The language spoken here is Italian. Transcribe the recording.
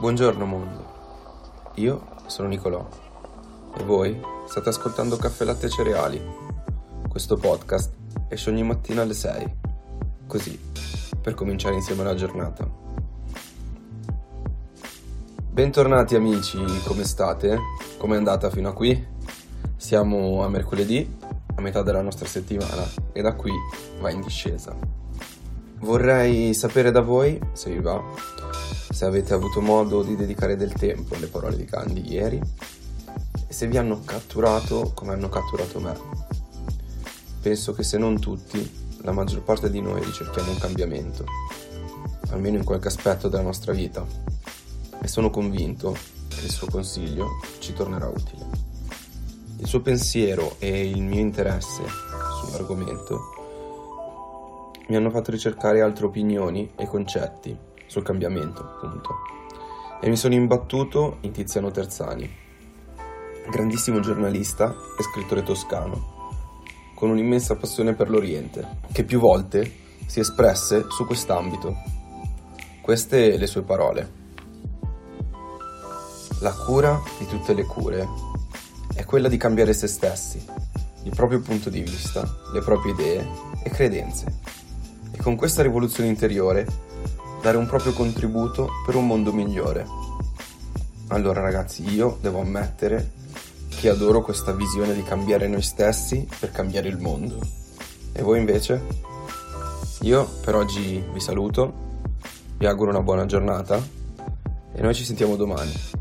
Buongiorno mondo, io sono Nicolò e voi state ascoltando Caffè Latte e Cereali. Questo podcast esce ogni mattina alle 6, così, per cominciare insieme la giornata. Bentornati amici, come state? Come è andata fino a qui? Siamo a mercoledì, a metà della nostra settimana e da qui va in discesa. Vorrei sapere da voi, se vi va, se avete avuto modo di dedicare del tempo alle parole di Candy ieri e se vi hanno catturato come hanno catturato me. Penso che se non tutti, la maggior parte di noi ricerchiamo un cambiamento, almeno in qualche aspetto della nostra vita, e sono convinto che il suo consiglio ci tornerà utile. Il suo pensiero e il mio interesse sull'argomento mi hanno fatto ricercare altre opinioni e concetti sul cambiamento, appunto. E mi sono imbattuto in Tiziano Terzani, grandissimo giornalista e scrittore toscano, con un'immensa passione per l'Oriente, che più volte si espresse su quest'ambito. Queste le sue parole. La cura di tutte le cure è quella di cambiare se stessi, il proprio punto di vista, le proprie idee e credenze. E con questa rivoluzione interiore dare un proprio contributo per un mondo migliore. Allora ragazzi, io devo ammettere che adoro questa visione di cambiare noi stessi per cambiare il mondo. E voi invece? Io per oggi vi saluto, vi auguro una buona giornata e noi ci sentiamo domani.